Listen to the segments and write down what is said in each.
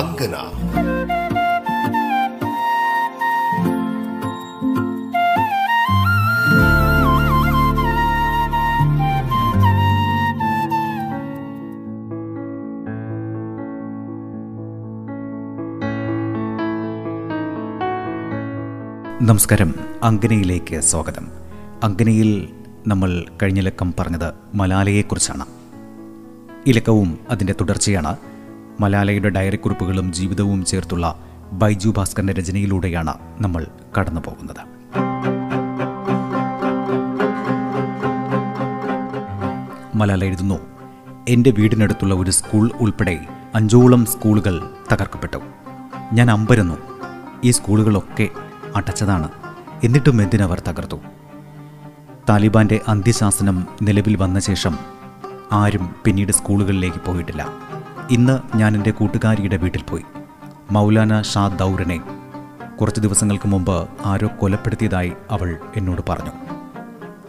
അങ്കന. നമസ്കാരം. അങ്കനയിലേക്ക് സ്വാഗതം. അങ്കനയിൽ നമ്മൾ കഴിഞ്ഞ ലക്കം പറഞ്ഞത് മലാലയെക്കുറിച്ചാണ്. ഈ ലക്കവും അതിന്റെ തുടർച്ചയാണ്. മലാലയുടെ ഡയറി കുറിപ്പുകളും ജീവിതവും ചേർത്തുള്ള ബൈജു ഭാസ്കറിന്റെ രചനയിലൂടെയാണ് നമ്മൾ കടന്നു പോകുന്നത് മലാല എഴുതുന്നു എന്റെ വീടിനടുത്തുള്ള ഒരു സ്കൂൾ ഉൾപ്പെടെ അഞ്ചോളം സ്കൂളുകൾ തകർക്കപ്പെട്ടു. ഞാൻ അമ്പരന്നു. ഈ സ്കൂളുകളൊക്കെ അടച്ചതാണ്. എന്നിട്ടും എന്തിനവർ തകർത്തു? താലിബാന്റെ അന്ത്യശാസനം നിലവിൽ വന്ന ശേഷം ആരും പിന്നീട് സ്കൂളുകളിലേക്ക് പോയിട്ടില്ല. ഇന്ന് ഞാൻ എന്റെ കൂട്ടുകാരിയുടെ വീട്ടിൽ പോയി. മൗലാന ഷാ ദൗറിനെ കുറച്ച് ദിവസങ്ങൾക്ക് മുമ്പ് ആരോ കൊലപ്പെടുത്തിയതായി അവൾ എന്നോട് പറഞ്ഞു.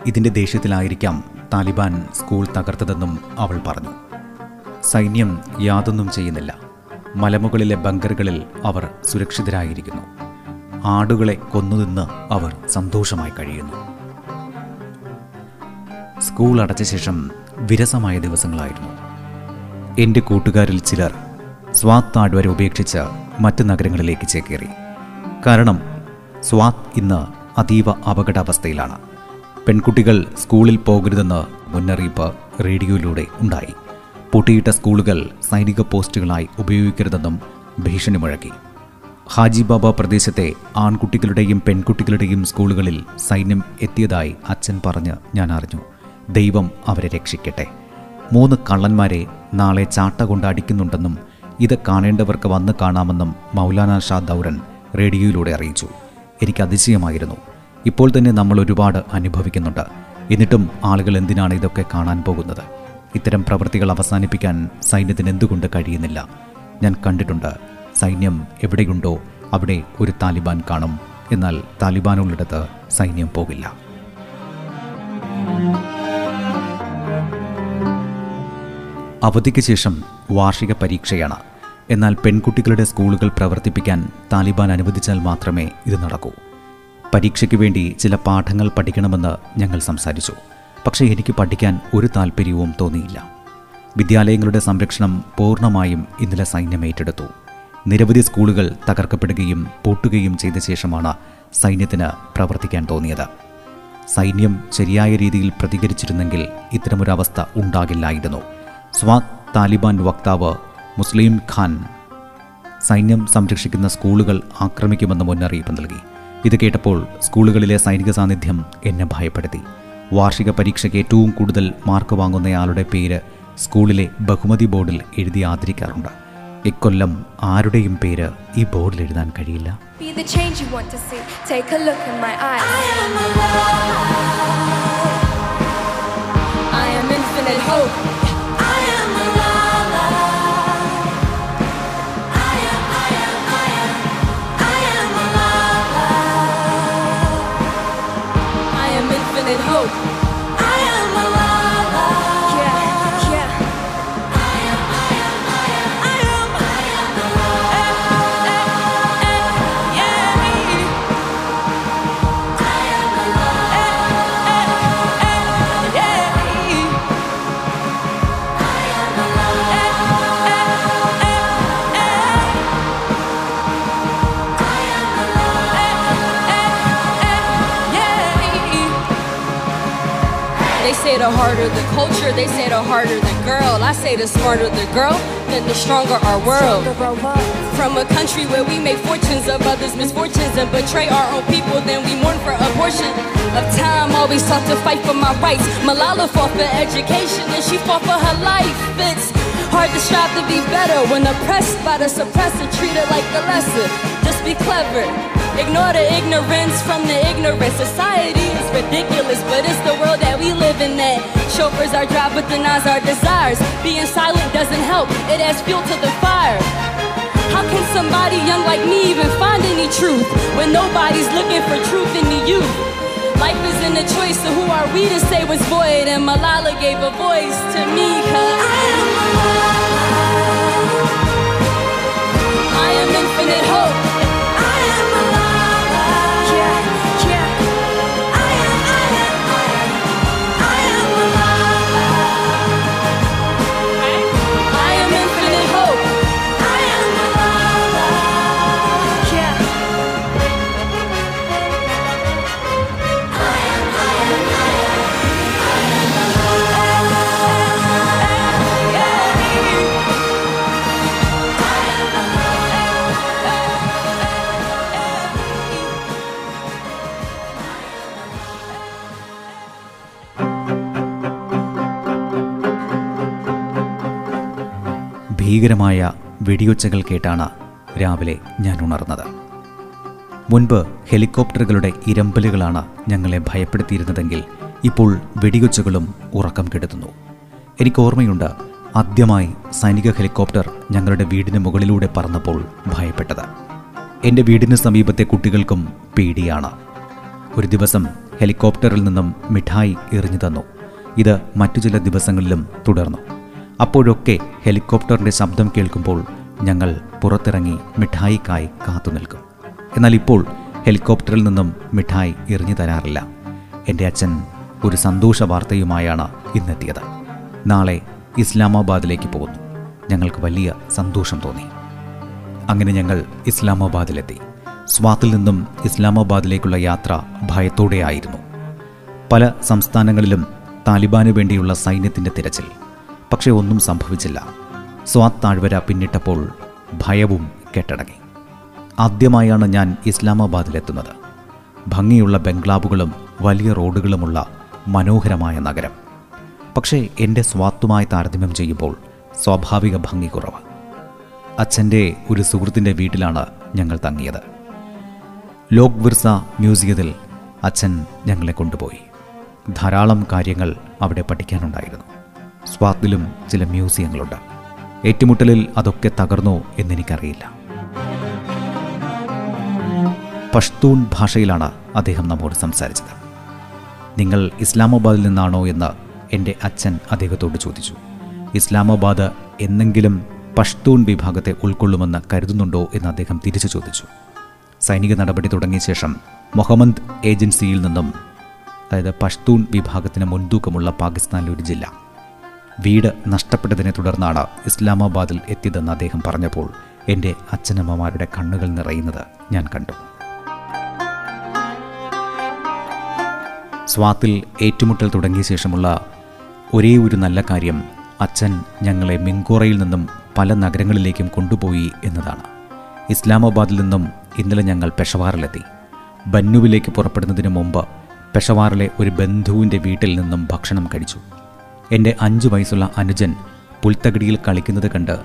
ഇതിന്റെ ദേഷ്യത്തിലായിരിക്കാം താലിബാൻ സ്കൂൾ തകർത്തതെന്നും അവൾ പറഞ്ഞു. സൈന്യം യാതൊന്നും ചെയ്യുന്നില്ല. മലമുകളിലെ ബങ്കറുകളിൽ അവർ സുരക്ഷിതരായിരിക്കുന്നു. ആടുകളെ കൊന്നുതിന്ന് അവർ സന്തോഷമായി കഴിയുന്നു. സ്കൂൾ അടച്ച ശേഷം വിരസമായ ദിവസങ്ങളായിരുന്നു. എന്റെ കൂട്ടുകാരിൽ ചിലർ സ്വാത് വരെ ഉപേക്ഷിച്ച് മറ്റ് നഗരങ്ങളിലേക്ക് ചേക്കേറി. കാരണം സ്വാത് ഇന്ന് അതീവ അപകടാവസ്ഥയിലാണ്. പെൺകുട്ടികൾ സ്കൂളിൽ പോകരുതെന്ന് മുന്നറിയിപ്പ് റേഡിയോയിലൂടെ ഉണ്ടായി. പൂട്ടിയിട്ട സ്കൂളുകൾ സൈനിക പോസ്റ്റുകളായി ഉപയോഗിക്കരുതെന്നും ഭീഷണി മുഴക്കി ഹാജിബാബ പ്രദേശത്തെ ആൺകുട്ടികളുടെയും പെൺകുട്ടികളുടെയും സ്കൂളുകളിൽ സൈന്യം എത്തിയതായി അച്ഛൻ പറഞ്ഞ് ഞാൻ അറിഞ്ഞു. ദൈവം അവരെ രക്ഷിക്കട്ടെ. മൂന്ന് കള്ളന്മാരെ നാളെ ചാട്ട കൊണ്ട് അടിക്കുന്നുണ്ടെന്നും ഇത് കാണേണ്ടവർക്ക് വന്ന് കാണാമെന്നും മൗലാന ഷാ ദൗരൻ റേഡിയോയിലൂടെ അറിയിച്ചു. എനിക്ക് അതിശയമായിരുന്നു. ഇപ്പോൾ തന്നെ നമ്മൾ ഒരുപാട് അനുഭവിക്കുന്നുണ്ട്. എന്നിട്ടും ആളുകൾ എന്തിനാണ് ഇതൊക്കെ കാണാൻ പോകുന്നത്? ഇത്തരം പ്രവൃത്തികൾ അവസാനിപ്പിക്കാൻ സൈന്യത്തിന് എന്തുകൊണ്ട് കഴിയുന്നില്ല? ഞാൻ കണ്ടിട്ടുണ്ട്. സൈന്യം എവിടെയുണ്ടോ അവിടെ ഒരു താലിബാൻ കാണും. എന്നാൽ താലിബാനുള്ളിടത്ത് സൈന്യം പോകില്ല. അവധിക്ക് ശേഷം വാർഷിക പരീക്ഷയാണ്. എന്നാൽ പെൺകുട്ടികളുടെ സ്കൂളുകൾ പ്രവർത്തിപ്പിക്കാൻ താലിബാൻ അനുവദിച്ചാൽ മാത്രമേ ഇത് നടക്കൂ. പരീക്ഷയ്ക്ക് വേണ്ടി ചില പാഠങ്ങൾ പഠിക്കണമെന്ന് ഞങ്ങൾ സംസാരിച്ചു. പക്ഷേ എനിക്ക് പഠിക്കാൻ ഒരു താല്പര്യവും തോന്നിയില്ല. വിദ്യാലയങ്ങളുടെ സംരക്ഷണം പൂർണമായും ഇന്നലെ സൈന്യം ഏറ്റെടുത്തു. നിരവധി സ്കൂളുകൾ തകർക്കപ്പെടുകയും പൂട്ടുകയും ചെയ്ത ശേഷമാണ് സൈന്യത്തിന് പ്രവർത്തിക്കാൻ തോന്നിയത്. സൈന്യം ശരിയായ രീതിയിൽ പ്രതികരിച്ചിരുന്നെങ്കിൽ ഇത്തരമൊരവസ്ഥ ഉണ്ടാകില്ലായിരുന്നു. സ്വാത് താലിബാൻ വക്താവ് മുസ്ലിം ഖാൻ സൈന്യം സംരക്ഷിക്കുന്ന സ്കൂളുകൾ ആക്രമിക്കുമെന്ന് മുന്നറിയിപ്പ് നൽകി. ഇത് കേട്ടപ്പോൾ സ്കൂളുകളിലെ സൈനിക സാന്നിധ്യം എന്നെ ഭയപ്പെടുത്തി. വാർഷിക പരീക്ഷയ്ക്ക് ഏറ്റവും കൂടുതൽ മാർക്ക് വാങ്ങുന്നയാളുടെ പേര് സ്കൂളിലെ ബഹുമതി ബോർഡിൽ എഴുതി ആദരിക്കാറുണ്ട്. ഇക്കൊല്ലം ആരുടെയും പേര് ഈ ബോർഡിൽ എഴുതാൻ കഴിയില്ല. Be the change you want to see. Take a look in my eyes. I am I The harder the culture, they say the harder the girl. I say the smarter the girl, then the stronger our world. From a country where we make fortunes of others' misfortunes and betray our own people, then we mourn for abortion. of time. Always sought to fight for my rights. Malala fought for education and she fought for her life. It's hard to strive to be better when oppressed by the suppressor, treated like the lesser. Just be clever. Ignore the ignorance from the ignorant. Society is ridiculous, but it's the world that we live in that chauffeurs our drive but denies our desires. Being silent doesn't help, it adds fuel to the fire. How can somebody young like me even find any truth when nobody's looking for truth in the youth? Life isn't a choice, so who are we to say was void? And Malala gave a voice to me, cause I am alive. ഭീകരമായ വെടിയൊച്ചകൾ കേട്ടാണ് രാവിലെ ഞാൻ ഉണർന്നത്. മുൻപ് ഹെലികോപ്റ്ററുകളുടെ ഇരമ്പലുകളാണ് ഞങ്ങളെ ഭയപ്പെടുത്തിയിരുന്നതെങ്കിൽ ഇപ്പോൾ വെടിയൊച്ചകളും ഉറക്കം കെടുത്തുന്നു. എനിക്ക് ഓർമ്മയുണ്ട് ആദ്യമായി സൈനിക ഹെലികോപ്റ്റർ ഞങ്ങളുടെ വീടിന് മുകളിലൂടെ പറന്നപ്പോൾ ഭയപ്പെട്ടത്. എന്റെ വീടിന് സമീപത്തെ കുട്ടികൾക്കും പേടിയാണ്. ഒരു ദിവസം ഹെലികോപ്റ്ററിൽ നിന്നും മിഠായി എറിഞ്ഞു തന്നു. ഇത് മറ്റു ചില ദിവസങ്ങളിലും തുടർന്നു. അപ്പോഴൊക്കെ ഹെലികോപ്റ്ററിന്റെ ശബ്ദം കേൾക്കുമ്പോൾ ഞങ്ങൾ പുറത്തിറങ്ങി മിഠായിക്കായി കാത്തു നിൽക്കും. എന്നാൽ ഇപ്പോൾ ഹെലികോപ്റ്ററിൽ നിന്നും മിഠായി എറിഞ്ഞു തരാറില്ല. എന്റെ അച്ഛൻ ഒരു സന്തോഷ വാർത്തയുമായാണ് ഇന്നെത്തിയത്. നാളെ ഇസ്ലാമാബാദിലേക്ക് പോകുന്നു. ഞങ്ങൾക്ക് വലിയ സന്തോഷം തോന്നി. അങ്ങനെ ഞങ്ങൾ ഇസ്ലാമാബാദിലെത്തി. സ്വാത്തിൽ നിന്നും ഇസ്ലാമാബാദിലേക്കുള്ള യാത്ര ഭയത്തോടെയായിരുന്നു. പല സംസ്ഥാനങ്ങളിലും താലിബാന് വേണ്ടിയുള്ള സൈന്യത്തിന്റെ തിരച്ചിൽ പക്ഷേ ഒന്നും സംഭവിച്ചില്ല. സ്വാത് താഴ്വര പിന്നിട്ടപ്പോൾ ഭയവും കെട്ടടങ്ങി. ആദ്യമായാണ് ഞാൻ ഇസ്ലാമാബാദിലെത്തുന്നത്. ഭംഗിയുള്ള ബംഗ്ലാബുകളും വലിയ റോഡുകളുമുള്ള മനോഹരമായ നഗരം. പക്ഷേ എന്റെ സ്വാത്തുമായി താരതമ്യം ചെയ്യുമ്പോൾ സ്വാഭാവിക ഭംഗി കുറവ്. അച്ഛന്റെ ഒരു സുഹൃത്തിന്റെ വീട്ടിലാണ് ഞങ്ങൾ തങ്ങിയത്. ലോക് വിർസ മ്യൂസിയത്തിൽ അച്ഛൻ ഞങ്ങളെ കൊണ്ടുപോയി. ധാരാളം കാര്യങ്ങൾ അവിടെ പഠിക്കാനുണ്ടായിരുന്നു. സ്വാത്തിലും ചില മ്യൂസിയങ്ങളുണ്ട്. ഏറ്റുമുട്ടലിൽ അതൊക്കെ തകർന്നോ എന്നെനിക്കറിയില്ല. പഷ്തൂൺ ഭാഷയിലാണ് അദ്ദേഹം നമ്മോട് സംസാരിച്ചത്. നിങ്ങൾ ഇസ്ലാമാബാദിൽ നിന്നാണോ എന്ന് എന്റെ അച്ഛൻ അദ്ദേഹത്തോട് ചോദിച്ചു. ഇസ്ലാമാബാദ് എന്നെങ്കിലും പഷ്തൂൺ വിഭാഗത്തെ ഉൾക്കൊള്ളുമെന്ന് കരുതുന്നുണ്ടോ എന്ന് അദ്ദേഹം തിരിച്ചു ചോദിച്ചു. സൈനിക നടപടി തുടങ്ങിയ ശേഷം മൊഹമ്മദ് ഏജൻസിയിൽ നിന്നും അതായത് പഷ്തൂൺ വിഭാഗത്തിന് മുൻതൂക്കമുള്ള പാകിസ്ഥാനിലെ ഒരു ജില്ല വീട് നഷ്ടപ്പെട്ടതിനെ തുടർന്നാണ് ഇസ്ലാമാബാദിൽ എത്തിയതെന്ന് അദ്ദേഹം പറഞ്ഞപ്പോൾ എന്റെ അച്ഛനമ്മമാരുടെ കണ്ണുകൾ നിറയുന്നത് ഞാൻ കണ്ടു. സ്വാത്തിൽ ഏറ്റുമുട്ടൽ തുടങ്ങിയ ശേഷമുള്ള ഒരേ ഒരു നല്ല കാര്യം അച്ഛൻ ഞങ്ങളെ മിങ്കോറയിൽ നിന്നും പല നഗരങ്ങളിലേക്കും കൊണ്ടുപോയി എന്നതാണ്. ഇസ്ലാമാബാദിൽ നിന്നും ഇന്നലെ ഞങ്ങൾ പെഷവാറിലെത്തി. ബന്നുവിലേക്ക് പുറപ്പെടുന്നതിന് മുമ്പ് പെഷവാറിലെ ഒരു ബന്ധുവിന്റെ വീട്ടിൽ നിന്നും ഭക്ഷണം കഴിച്ചു. എന്റെ അഞ്ചു വയസ്സുള്ള അനുജൻ പുൽത്തകിടിയിൽ കളിക്കുന്നത് കണ്ട്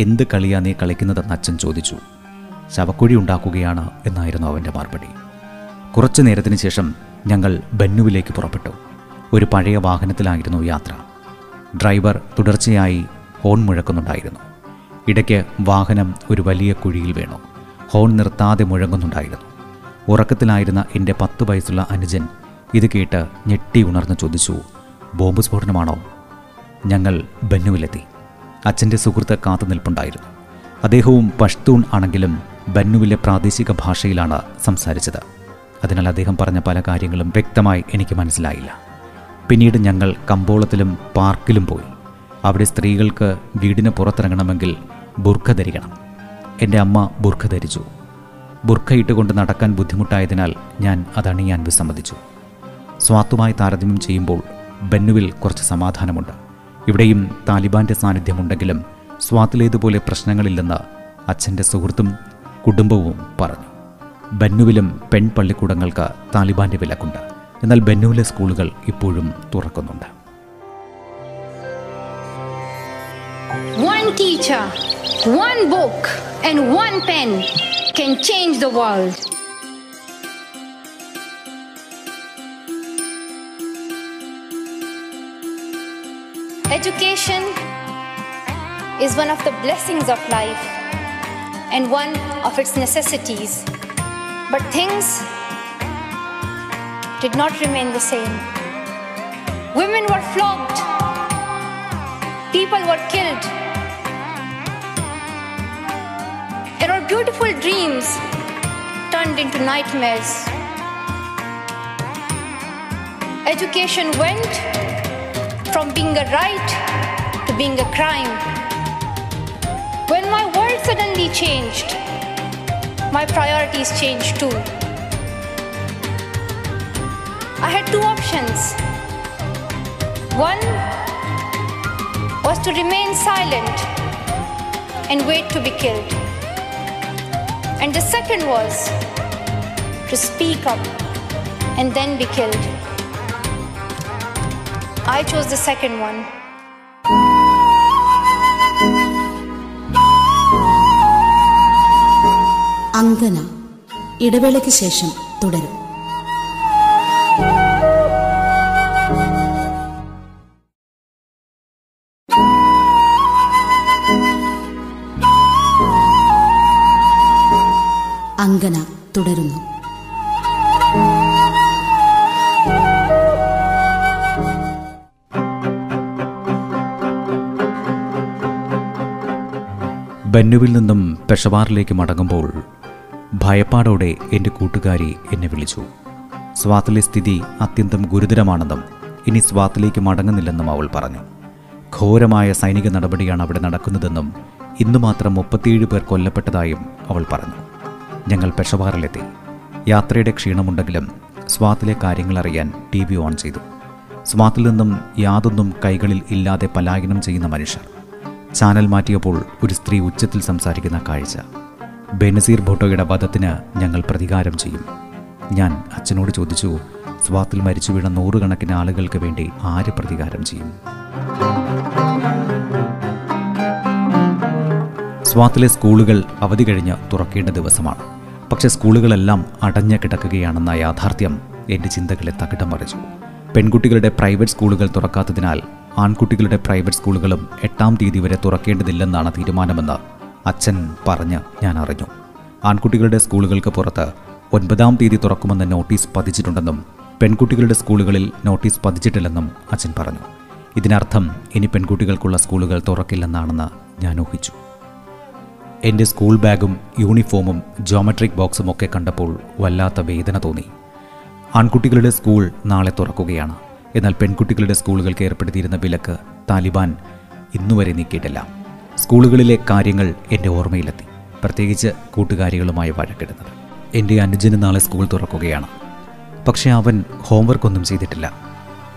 എന്ത് കളിയാ നീ കളിക്കുന്നതെന്ന് അച്ഛൻ ചോദിച്ചു. ശവക്കുഴി ഉണ്ടാക്കുകയാണ് എന്നായിരുന്നു അവന്റെ മറുപടി. കുറച്ചു നേരത്തിന് ശേഷം ഞങ്ങൾ ബന്നുവിലേക്ക് പുറപ്പെട്ടു. ഒരു പഴയ വാഹനത്തിലായിരുന്നു യാത്ര. ഡ്രൈവർ തുടർച്ചയായി ഹോൺ മുഴക്കുന്നുണ്ടായിരുന്നു. ഇടയ്ക്ക് വാഹനം ഒരു വലിയ കുഴിയിൽ വീണു. ഹോൺ നിർത്താതെ മുഴങ്ങുന്നുണ്ടായിരുന്നു. ഉറക്കത്തിലായിരുന്ന എന്റെ പത്ത് വയസ്സുള്ള അനുജൻ ഇത് കേട്ട് ഞെട്ടി ഉണർന്ന് ചോദിച്ചു ബോംബ് സ്ഫോടനമാണോ? ഞങ്ങൾ ബന്നുവിലെത്തി. അച്ഛന്റെ സുഹൃത്ത് കാത്തു നിൽപ്പുണ്ടായിരുന്നു. അദ്ദേഹവും പഷ്തൂൺ ആണെങ്കിലും ബന്നുവിലെ പ്രാദേശിക ഭാഷയിലാണ് സംസാരിച്ചത്. അതിനാൽ അദ്ദേഹം പറഞ്ഞ പല കാര്യങ്ങളും വ്യക്തമായി എനിക്ക് മനസ്സിലായില്ല. പിന്നീട് ഞങ്ങൾ കമ്പോളത്തിലും പാർക്കിലും പോയി. അവിടെ സ്ത്രീകൾക്ക് വീടിന് പുറത്തിറങ്ങണമെങ്കിൽ ബുർഖ ധരിക്കണം. എന്റെ അമ്മ ബുർഖ ധരിച്ചു. ബുർഖ ഇട്ടുകൊണ്ട് നടക്കാൻ ബുദ്ധിമുട്ടായതിനാൽ ഞാൻ അതണിയാൻ വിസമ്മതിച്ചു. സ്വാത്തുമായി താരതമ്യം ചെയ്യുമ്പോൾ ബന്നുവിൽ കുറച്ച് സമാധാനമുണ്ട്. ഇവിടെയും താലിബാന്റെ സാന്നിധ്യമുണ്ടെങ്കിലും സ്വാത്തിലേതുപോലെ പ്രശ്നങ്ങളില്ലെന്ന് അച്ഛന്റെ സുഹൃത്തും കുടുംബവും പറഞ്ഞു. ബന്നുവിലും പെൺപള്ളിക്കൂടങ്ങൾക്ക് താലിബാന്റെ വിലക്കുണ്ട്. എന്നാൽ ബന്നുവിലെ സ്കൂളുകൾ ഇപ്പോഴും തുറക്കുന്നുണ്ട്. One teacher, one book, and one pen can change the world. Education is one of the blessings of life and one of its necessities. But things did not remain the same. Women were flogged, people were killed, and our beautiful dreams turned into nightmares. Education went from being a right to being a crime. When my world suddenly changed, my priorities changed too. I had two options. One was to remain silent and wait to be killed. And the second was to speak up and then be killed. I chose the second one. അങ്കന. ഇടവേളയ്ക്ക് ശേഷം തുടരും. അങ്കന തുടരുന്നു. ബന്നുവിൽ നിന്നും പെഷവാറിലേക്ക് മടങ്ങുമ്പോൾ ഭയപ്പാടോടെ എന്റെ കൂട്ടുകാരി എന്നെ വിളിച്ചു. സ്വാത്തിലെ സ്ഥിതി അത്യന്തം ഗുരുതരമാണെന്നും ഇനി സ്വാത്തിലേക്ക് മടങ്ങുന്നില്ലെന്നും അവൾ പറഞ്ഞു. ഘോരമായ സൈനിക നടപടിയാണ് അവിടെ നടക്കുന്നതെന്നും ഇന്നു മാത്രം മുപ്പത്തിയേഴ് പേർ കൊല്ലപ്പെട്ടതായും അവൾ പറഞ്ഞു. ഞങ്ങൾ പെഷവാറിലെത്തി. യാത്രയുടെ ക്ഷീണമുണ്ടെങ്കിലും സ്വാത്തിലെ കാര്യങ്ങൾ അറിയാൻ ടി വി ഓൺ ചെയ്തു. സ്വാത്തിൽ നിന്നും യാതൊന്നും കൈകളിൽ ഇല്ലാതെ പലായനം ചെയ്യുന്ന മനുഷ്യർ. ചാനൽ മാറ്റിയപ്പോൾ ഒരു സ്ത്രീ ഉച്ചത്തിൽ സംസാരിക്കുന്ന കാഴ്ച. ബെനസീർ ഭൂട്ടോയുടെ വധത്തിന് ഞങ്ങൾ പ്രതികാരം ചെയ്യും. ഞാൻ അച്ഛനോട് ചോദിച്ചു സ്വാത്തിൽ മരിച്ചു വീണ നൂറുകണക്കിന് ആളുകൾക്ക് വേണ്ടി ആര് പ്രതികാരം ചെയ്യും? സ്വാത്തിലെ സ്കൂളുകൾ അവധി കഴിഞ്ഞ് തുറക്കേണ്ട ദിവസമാണ്. പക്ഷെ സ്കൂളുകളെല്ലാം അടഞ്ഞു കിടക്കുകയാണെന്ന യാഥാർത്ഥ്യം എന്റെ ചിന്തകളെ തകിടം മറിച്ചു. പെൺകുട്ടികളുടെ പ്രൈവറ്റ് സ്കൂളുകൾ തുറക്കാത്തതിനാൽ ആൺകുട്ടികളുടെ പ്രൈവറ്റ് സ്കൂളുകളും എട്ടാം തീയതി വരെ തുറക്കേണ്ടതില്ലെന്നാണ് തീരുമാനമെന്ന് അച്ഛൻ പറഞ്ഞ് ഞാൻ അറിഞ്ഞു. ആൺകുട്ടികളുടെ സ്കൂളുകൾക്ക് പുറത്ത് ഒൻപതാം തീയതി തുറക്കുമെന്ന് നോട്ടീസ് പതിച്ചിട്ടുണ്ടെന്നും പെൺകുട്ടികളുടെ സ്കൂളുകളിൽ നോട്ടീസ് പതിച്ചിട്ടില്ലെന്നും അച്ഛൻ പറഞ്ഞു. ഇതിനർത്ഥം ഇനി പെൺകുട്ടികൾക്കുള്ള സ്കൂളുകൾ തുറക്കില്ലെന്നാണെന്ന് ഞാൻ ഊഹിച്ചു. എന്റെ സ്കൂൾ ബാഗും യൂണിഫോമും ജോമെട്രിക് ബോക്സും ഒക്കെ കണ്ടപ്പോൾ വല്ലാത്ത വേദന തോന്നി. ആൺകുട്ടികളുടെ സ്കൂൾ നാളെ തുറക്കുകയാണ്. എന്നാൽ പെൺകുട്ടികളുടെ സ്കൂളുകൾക്ക് ഏർപ്പെടുത്തിയിരുന്ന വിലക്ക് താലിബാൻ ഇന്നുവരെ നീക്കിയിട്ടില്ല. സ്കൂളുകളിലെ കാര്യങ്ങൾ എന്റെ ഓർമ്മയിലെത്തി. പ്രത്യേകിച്ച് കൂട്ടുകാരികളുമായി വഴക്കിടുന്നത്. എന്റെ അനുജന് നാളെ സ്കൂൾ തുറക്കുകയാണ്. പക്ഷേ അവൻ ഹോംവർക്ക് ഒന്നും ചെയ്തിട്ടില്ല.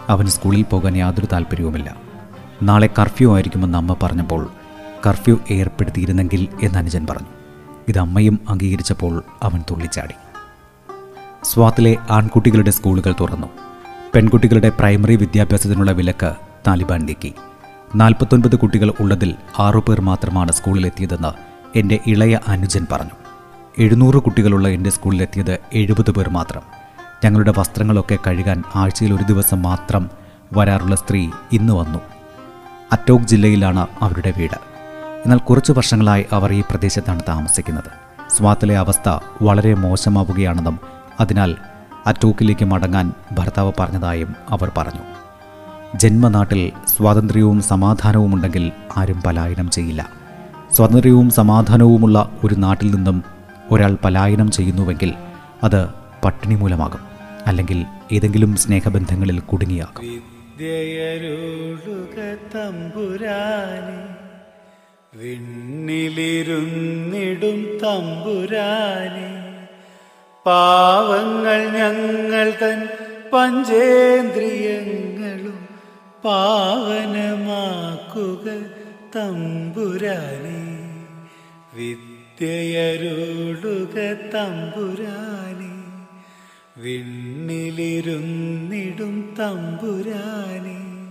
അവൻ സ്കൂളിൽ പോകാൻ യാതൊരു താല്പര്യവുമില്ല. നാളെ കർഫ്യൂ ആയിരിക്കുമെന്ന് അമ്മ പറഞ്ഞപ്പോൾ കർഫ്യൂ ഏർപ്പെടുത്തിയിരുന്നെങ്കിൽ എന്ന് അനുജൻ പറഞ്ഞു. ഇത് അമ്മയും അംഗീകരിച്ചപ്പോൾ അവൻ തുള്ളിച്ചാടി. സ്വാത്തിലെ ആൺകുട്ടികളുടെ സ്കൂളുകൾ തുറന്നു. പെൺകുട്ടികളുടെ പ്രൈമറി വിദ്യാഭ്യാസത്തിനുള്ള വിലക്ക് താലിബാൻ നീക്കി. നാൽപ്പത്തൊൻപത് കുട്ടികൾ ഉള്ളതിൽ ആറു പേർ മാത്രമാണ് സ്കൂളിലെത്തിയതെന്ന് എന്റെ ഇളയ അനുജൻ പറഞ്ഞു. എഴുന്നൂറ് കുട്ടികളുള്ള എന്റെ സ്കൂളിലെത്തിയത് എഴുപത് പേർ മാത്രം. ഞങ്ങളുടെ വസ്ത്രങ്ങളൊക്കെ കഴുകാൻ ആഴ്ചയിൽ ഒരു ദിവസം മാത്രം വരാറുള്ള സ്ത്രീ ഇന്ന് വന്നു. അറ്റോക് ജില്ലയിലാണ് അവരുടെ വീട്. എന്നാൽ കുറച്ച് വർഷങ്ങളായി അവർ ഈ പ്രദേശത്താണ് താമസിക്കുന്നത്. സ്വാത്തിലെ അവസ്ഥ വളരെ മോശമാവുകയാണെന്നും അതിനാൽ അറ്റോക്കിലേക്ക് മടങ്ങാൻ ഭർത്താവ് പറഞ്ഞതായും അവർ പറഞ്ഞു. ജന്മനാട്ടിൽ സ്വാതന്ത്ര്യവും സമാധാനവും ഉണ്ടെങ്കിൽ ആരും പലായനം ചെയ്യില്ല. സ്വാതന്ത്ര്യവും സമാധാനവുമുള്ള ഒരു നാട്ടിൽ നിന്നും ഒരാൾ പലായനം ചെയ്യുന്നുവെങ്കിൽ അത് പട്ടിണി മൂലമാകും അല്ലെങ്കിൽ ഏതെങ്കിലും സ്നേഹബന്ധങ്ങളിൽ കുടുങ്ങിയാകും. വിണ്ണിലിരുന്നിടും തമ്പുരാനെ. പാവങ്ങൾ ഞങ്ങൾ തൻ പഞ്ചേന്ദ്രിയങ്ങളും പാവനമാക്കുക തമ്പുരാനെ. വിദ്യയരോടുക തമ്പുരാനെ. വിണ്ണിലിരുന്നിടും തമ്പുരാനെ.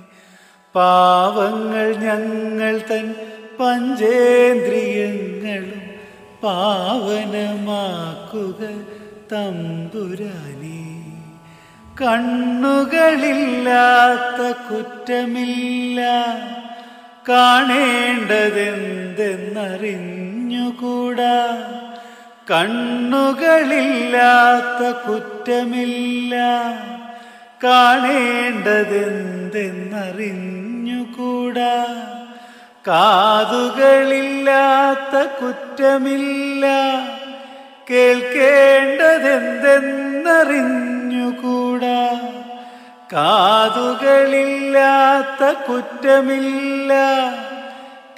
പാവങ്ങൾ ഞങ്ങൾ തൻ പഞ്ചേന്ദ്രിയങ്ങളും പാവനമാക്കുക തമ്പുരാനെ കണ്ണുകളില്ലാത്ത കുറ്റമില്ല കാണേണ്ടതെന്തെന്നറിഞ്ഞുകൂടാ. കണ്ണുകളില്ലാത്ത കുറ്റമില്ല കാണേണ്ടതെന്തെന്നറിഞ്ഞുകൂടാ. കാതുകളില്ലാത്ത കുറ്റമില്ല കേൾക്കേണ്ടതെന്തെന്നറിഞ്ഞുകൂടാ? കാതുകളില്ലാത്ത കുറ്റമില്ല.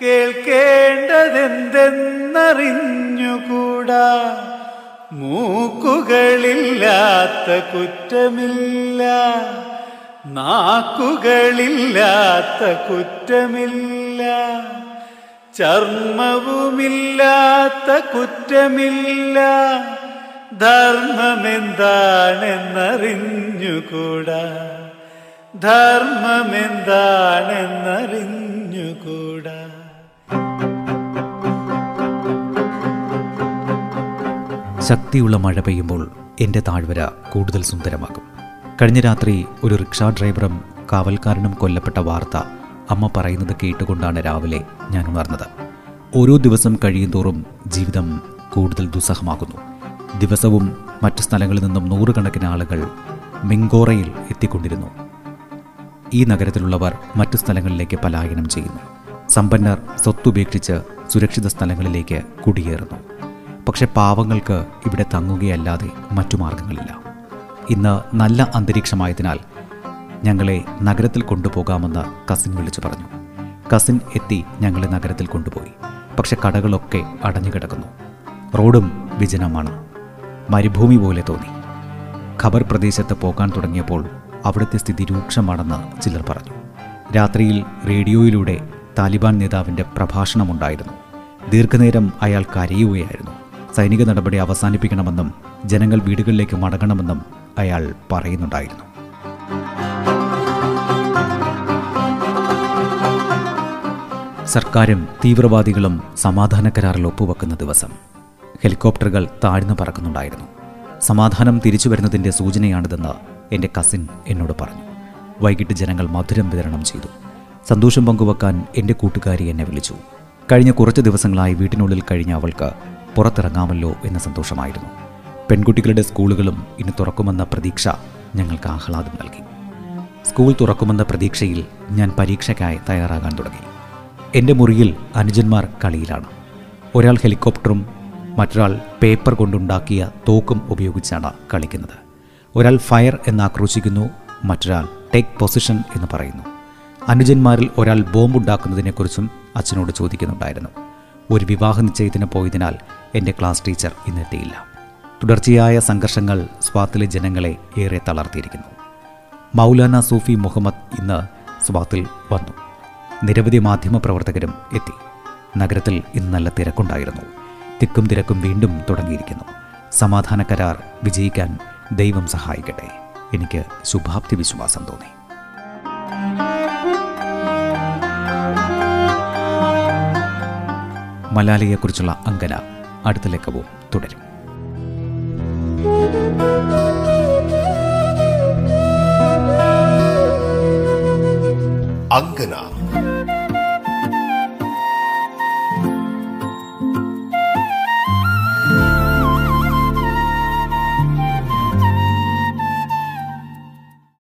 കേൾക്കേണ്ടതെന്തെന്നറിഞ്ഞുകൂടാ? മൂക്കുകളില്ലാത്ത കുറ്റമില്ല. നാക്കുകളില്ലാത്ത കുറ്റമില്ല. ചർമ്മവുമില്ലാത്ത കുറ്റമില്ല. ധർമ്മമെന്താണെന്നറിഞ്ഞുകൂടാ. ധർമ്മമെന്താണെന്നറിഞ്ഞുകൂടാ. ശക്തിയുള്ള മഴ പെയ്യുമ്പോൾ എന്റെ താഴ്വര കൂടുതൽ സുന്ദരമാകും. കഴിഞ്ഞ രാത്രി ഒരു റിക്ഷാ ഡ്രൈവറും കാവൽക്കാരനും കൊല്ലപ്പെട്ട വാർത്ത അമ്മ പറയുന്നത് കേട്ടുകൊണ്ടാണ് രാവിലെ ഞാൻ ഉണർന്നത്. ഓരോ ദിവസം കഴിയുന്തോറും ജീവിതം കൂടുതൽ ദുസ്സഹമാകുന്നു. ദിവസവും മറ്റു സ്ഥലങ്ങളിൽ നിന്നും നൂറുകണക്കിന് ആളുകൾ മിങ്കോറയിൽ എത്തിക്കൊണ്ടിരുന്നു. ഈ നഗരത്തിലുള്ളവർ മറ്റു സ്ഥലങ്ങളിലേക്ക് പലായനം ചെയ്യുന്നു. സമ്പന്നർ സ്വത്തുപേക്ഷിച്ച് സുരക്ഷിത സ്ഥലങ്ങളിലേക്ക് കുടിയേറുന്നു. പക്ഷെ പാവങ്ങൾക്ക് ഇവിടെ തങ്ങുകയല്ലാതെ മറ്റു മാർഗങ്ങളില്ല ഇന്ന് നല്ല അന്തരീക്ഷമായതിനാൽ ഞങ്ങളെ നഗരത്തിൽ കൊണ്ടുപോകാമെന്ന് കസിൻ വിളിച്ചു പറഞ്ഞു. കസിൻ എത്തി ഞങ്ങളെ നഗരത്തിൽ കൊണ്ടുപോയി. പക്ഷെ കടകളൊക്കെ അടഞ്ഞു കിടക്കുന്നു. റോഡും വിജനമാണ്. മരുഭൂമി പോലെ തോന്നി. ഖബർ പ്രദേശത്ത് പോകാൻ തുടങ്ങിയപ്പോൾ അവിടുത്തെ സ്ഥിതി രൂക്ഷമാണെന്ന് ചിലർ പറഞ്ഞു. രാത്രിയിൽ റേഡിയോയിലൂടെ താലിബാൻ നേതാവിന്റെ പ്രഭാഷണമുണ്ടായിരുന്നു. ദീർഘനേരം അയാൾ കരയുകയായിരുന്നു. സൈനിക നടപടി അവസാനിപ്പിക്കണമെന്നും ജനങ്ങൾ വീടുകളിലേക്ക് മടങ്ങണമെന്നും അയാൾ പറയുന്നുണ്ടായിരുന്നു. സർക്കാരും തീവ്രവാദികളും സമാധാന കരാറിൽ ഒപ്പുവെക്കുന്ന ദിവസം ഹെലികോപ്റ്ററുകൾ താഴ്ന്നു പറക്കുന്നുണ്ടായിരുന്നു. സമാധാനം തിരിച്ചു വരുന്നതിന്റെ സൂചനയാണിതെന്ന് എന്റെ കസിൻ എന്നോട് പറഞ്ഞു. വൈകിട്ട് ജനങ്ങൾ മധുരം വിതരണം ചെയ്തു. സന്തോഷം പങ്കുവെക്കാൻ എന്റെ കൂട്ടുകാരി എന്നെ വിളിച്ചു. കഴിഞ്ഞ കുറച്ച് ദിവസങ്ങളായി വീട്ടിനുള്ളിൽ കഴിഞ്ഞ അവൾക്ക് പുറത്തിറങ്ങാമല്ലോ എന്ന സന്തോഷമായിരുന്നു. പെൺകുട്ടികളുടെ സ്കൂളുകളും ഇനി തുറക്കുമെന്ന പ്രതീക്ഷ ഞങ്ങൾക്ക് ആഹ്ലാദം നൽകി. സ്കൂൾ തുറക്കുമെന്ന പ്രതീക്ഷയിൽ ഞാൻ പരീക്ഷയ്ക്കായി തയ്യാറാകാൻ തുടങ്ങി. എന്റെ മുറിയിൽ അനുജന്മാർ കളിയിലാണ്. ഒരാൾ ഹെലികോപ്റ്ററും മറ്റൊരാൾ പേപ്പർ കൊണ്ടുണ്ടാക്കിയ തോക്കും ഉപയോഗിച്ചാണ് കളിക്കുന്നത്. ഒരാൾ ഫയർ എന്ന് ആക്രോശിക്കുന്നു മറ്റൊരാൾ ടേക്ക് പൊസിഷൻ എന്ന് പറയുന്നു. അനുജന്മാരിൽ ഒരാൾ ബോംബുണ്ടാക്കുന്നതിനെക്കുറിച്ചും അച്ഛനോട് ചോദിക്കുന്നുണ്ടായിരുന്നു. ഒരു വിവാഹ നിശ്ചയത്തിന് പോയതിനാൽ എന്റെ ക്ലാസ് ടീച്ചർ ഇന്നെത്തിയില്ല തുടർച്ചയായ സംഘർഷങ്ങൾ സ്വാത്തിലെ ജനങ്ങളെ ഏറെ തളർത്തിയിരിക്കുന്നു. മൗലാന സൂഫി മുഹമ്മദ് ഇന്ന് സ്വാത്തിൽ വന്നു. നിരവധി മാധ്യമപ്രവർത്തകരും എത്തി. നഗരത്തിൽ ഇന്ന് നല്ല തിരക്കുണ്ടായിരുന്നു. തിക്കും തിരക്കും വീണ്ടും തുടങ്ങിയിരിക്കുന്നു. സമാധാന കരാർ വിജയിക്കാൻ ദൈവം സഹായിക്കട്ടെ. എനിക്ക് ശുഭാപ്തി വിശ്വാസം തോന്നി. മലാലയെക്കുറിച്ചുള്ള അങ്കന അടുത്ത ലക്കവും തുടരും. അങ്കന